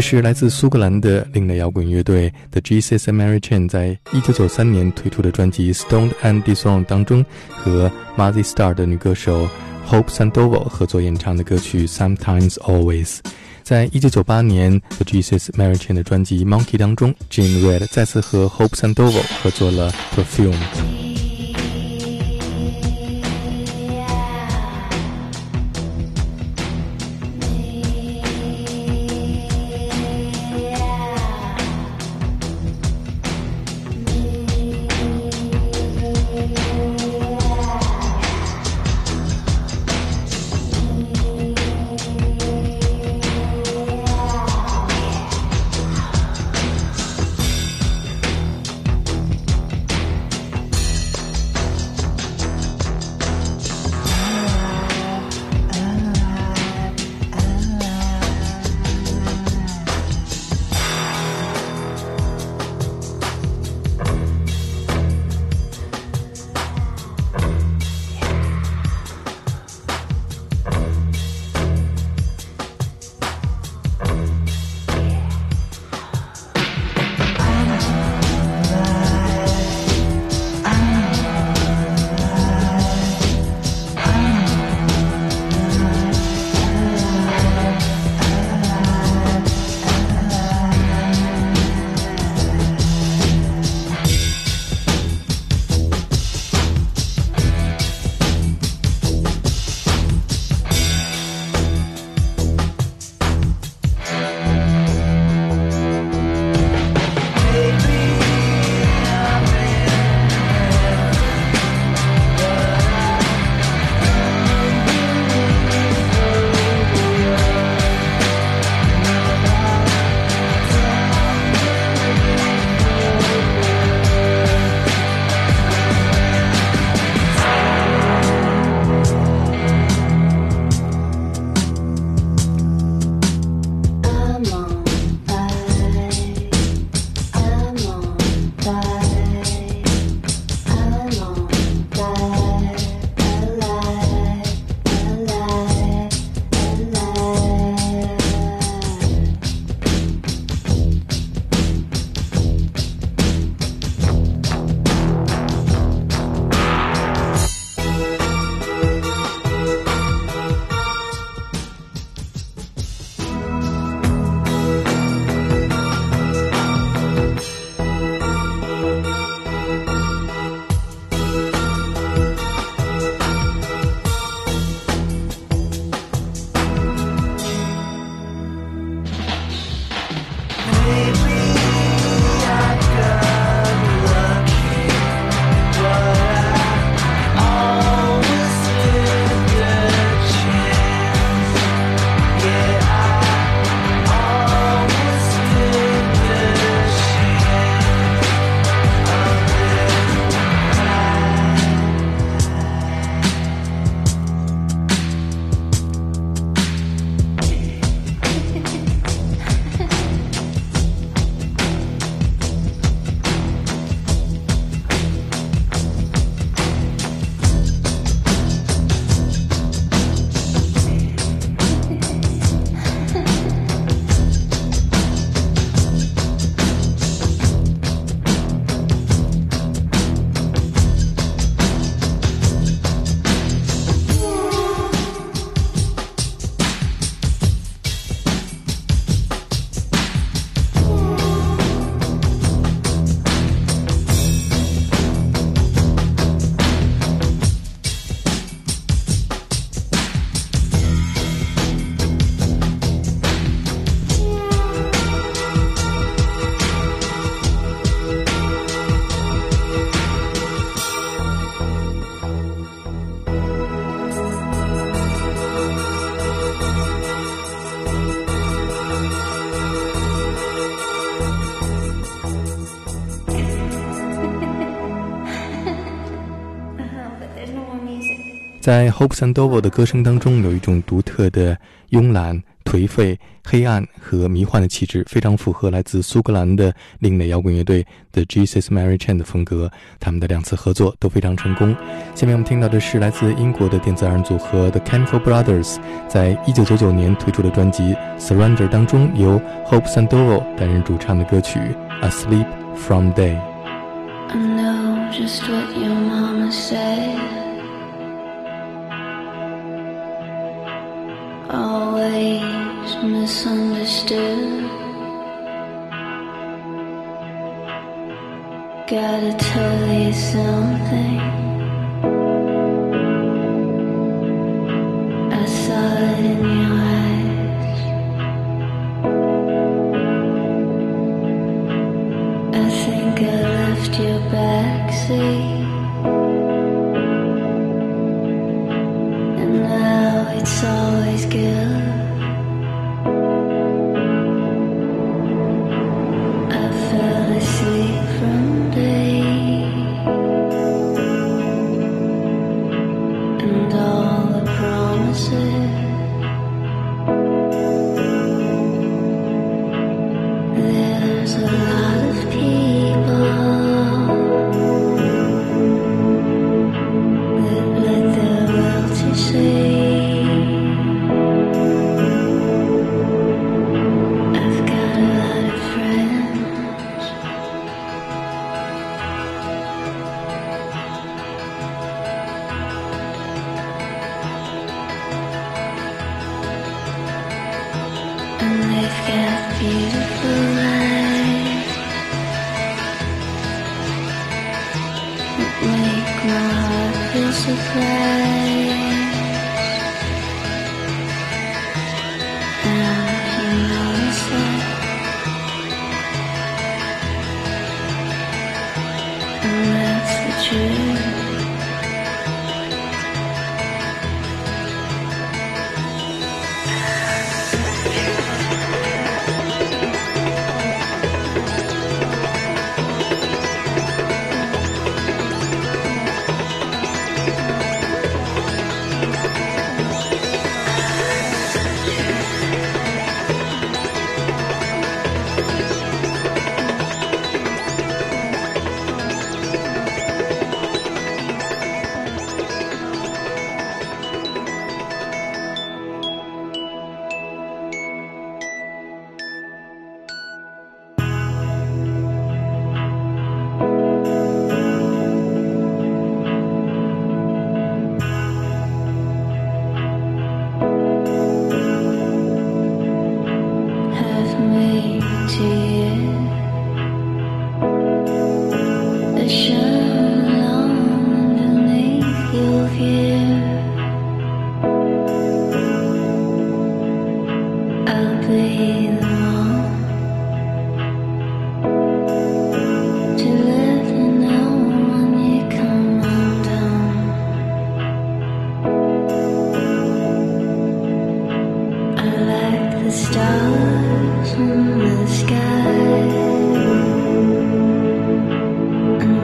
这是来自苏格兰的另类摇滚乐队 The Jesus American 在一九九三年推出的专辑《Stoned and Dethroned》当中和 Mazzy Star 的女歌手 Hope Sandoval 合作演唱的歌曲《Sometimes Always》。在一九九八年 The Jesus American 的专辑《Monkey》当中，Jane Red 再次和 Hope Sandoval 合作了《Perfume》。在 Hope Sandoval 的歌声当中，有一种独特的慵懒。颓废、黑暗和迷幻的气质，非常符合来自苏格兰的另类摇滚乐队 The Jesus Mary Chain 的风格。他们的两次合作都非常成功。下面我们听到的是来自英国的电子二人组合 The Chemical Brothers 在一九九九年推出的专辑《Surrender》当中，由 Hope Sandoval 担任主唱的歌曲《Asleep from Day》。I know just what your mama said. Always misunderstood. Gotta tell you something. They've got beautiful eyes that make my heart feel surprised.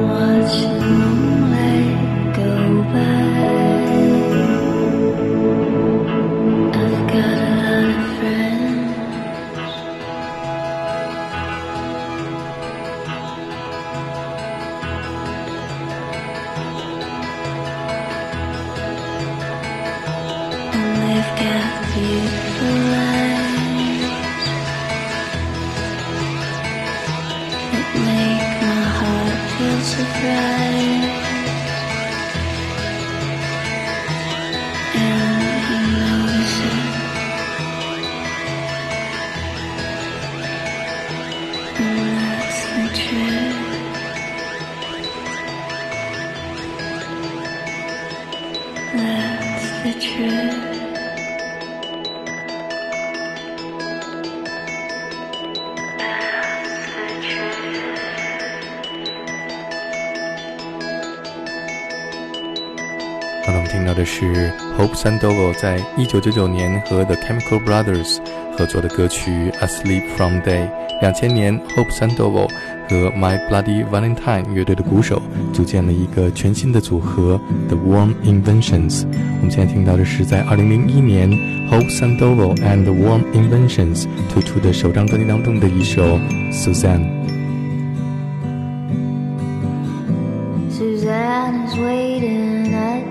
我情。刚才我们听到的是 Hope Sandoval 在一九九九年和 The Chemical Brothers 合作的歌曲《Asleep from Day》。两千年，Hope Sandoval 和 My Bloody Valentine 乐队的鼓手组建了一个全新的组合 The Warm Inventions。我们现在听到的是在2001年 Hope Sandoval and Warm Inventions 推出的首张专辑当中的一首 Suzanne。Suzanne is waiting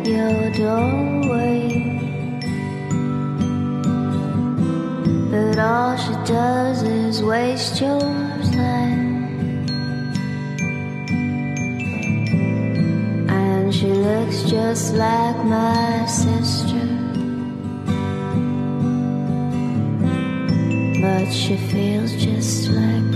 your doorway. But all she does is waste your time. And she looks just like my sister. But she feels just like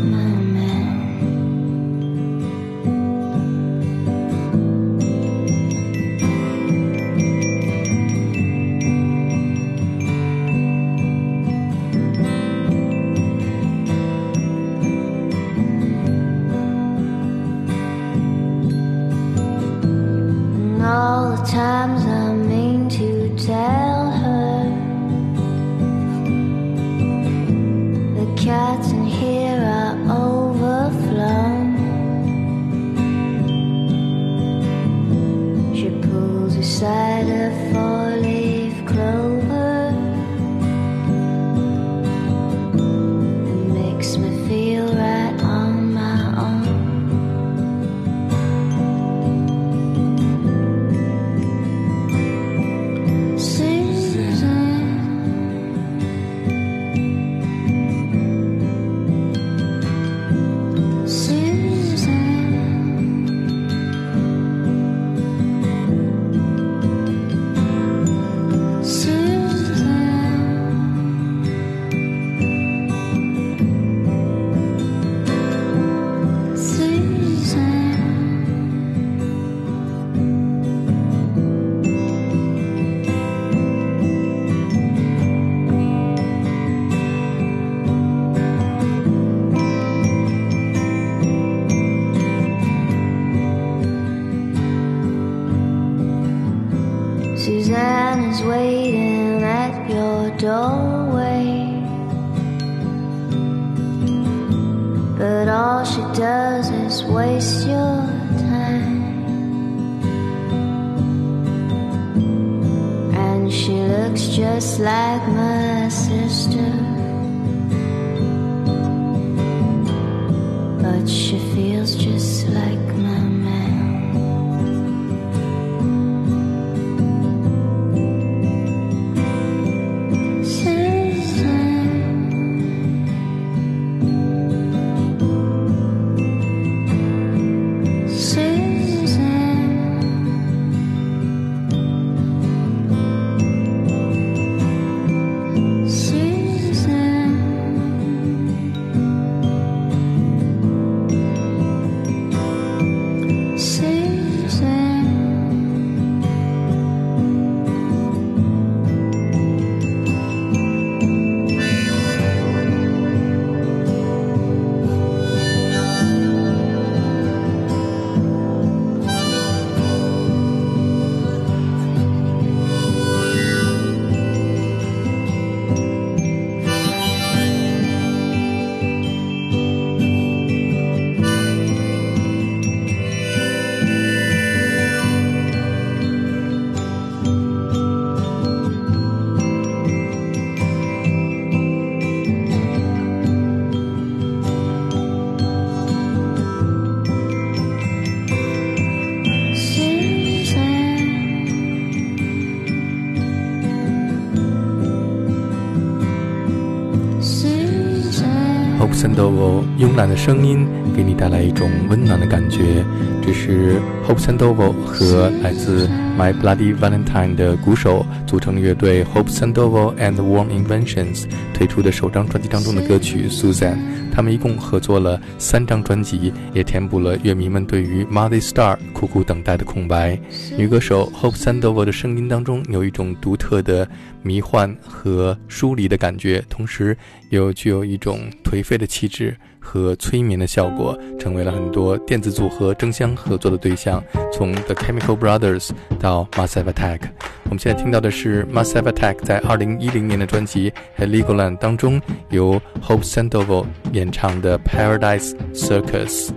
Sandoval 慵懒的声音给你带来一种温暖的感觉。这是 Hope Sandoval 和来自 My Bloody Valentine 的鼓手组成乐队 Hope Sandoval and Warm Inventions 推出的首张专辑当中的歌曲《Suzanne》。他们一共合作了三张专辑，也填补了乐迷们对于 Marty Star 苦苦等待的空白。女歌手 Hope Sandoval 的声音当中有一种独特的迷幻和疏离的感觉，同时又具有一种颓废的气质和催眠的效果，成为了很多电子组合争相合作的对象。从 The Chemical Brothers 到 Massive Attack，我们现在听到的是 Massive Attack 在2010年的专辑《Heligoland》当中由 Hope Sandoval 演唱的《Paradise Circus》。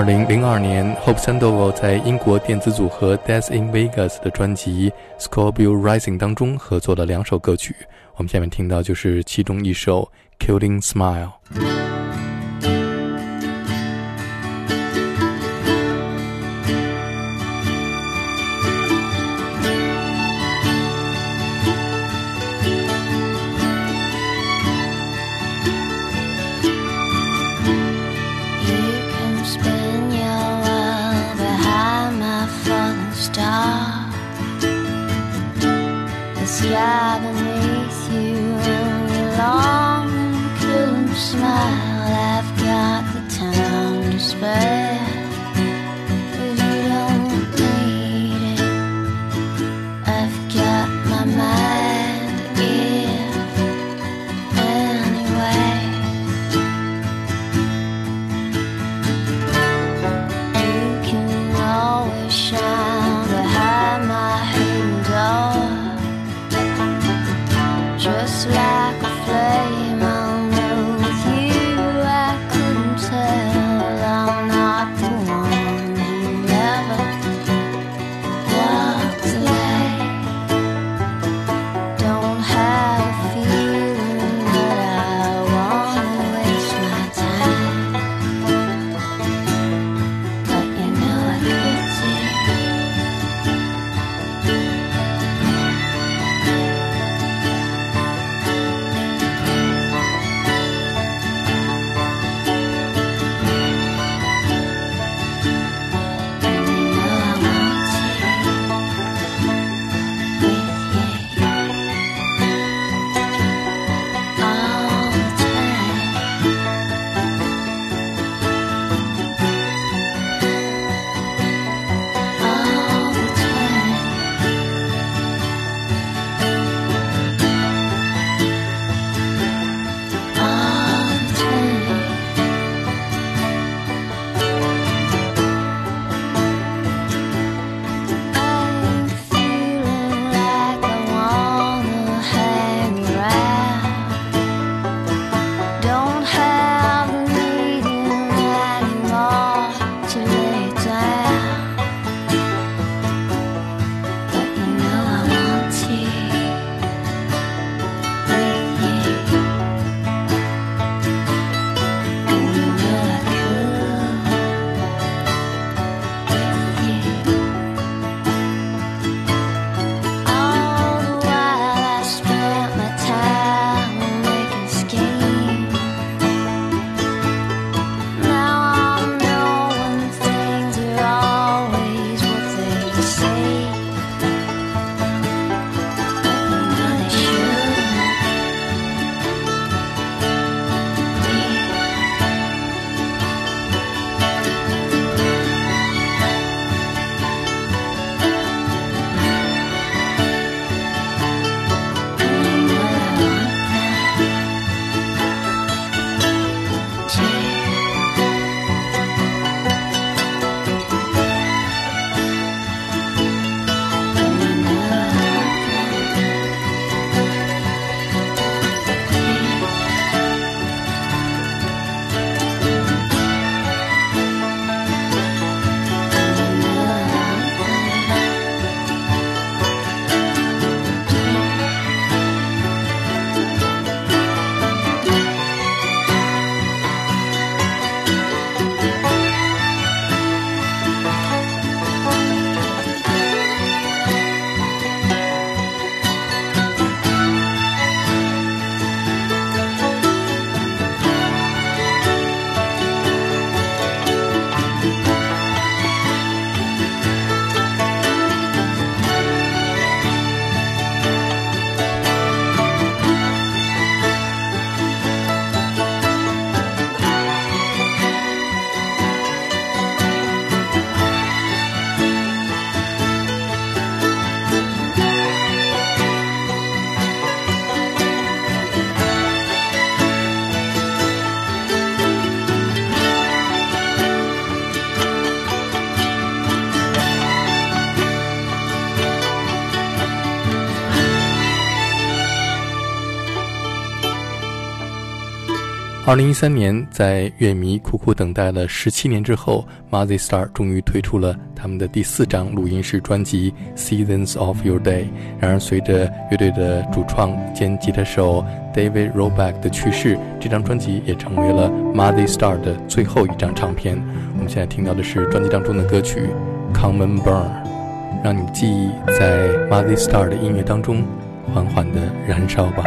二零零二年，Hope Sandoval 在英国电子组合 Death in Vegas 的专辑《Scorpio Rising》当中合作了两首歌曲。我们下面听到就是其中一首《Killing Smile》。just like 二零一三年，在乐迷苦苦等待了十七年之后 m a z z y Star 终于推出了他们的第四张录音室专辑《Seasons of Your Day》。然而，随着乐队的主创兼吉他手 David Roback 的去世，这张专辑也成为了 m a z z y Star 的最后一张唱片。我们现在听到的是专辑当中的歌曲《Common Burn》，让你记忆在 m a z z y Star 的音乐当中缓缓地燃烧吧。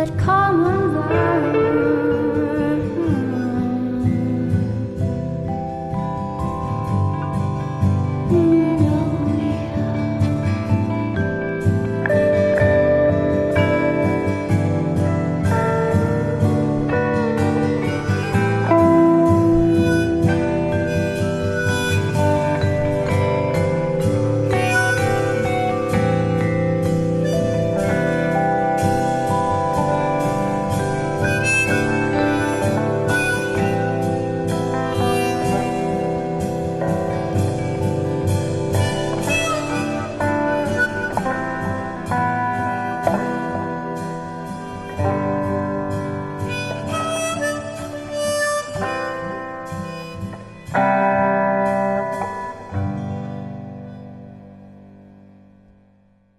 that common life.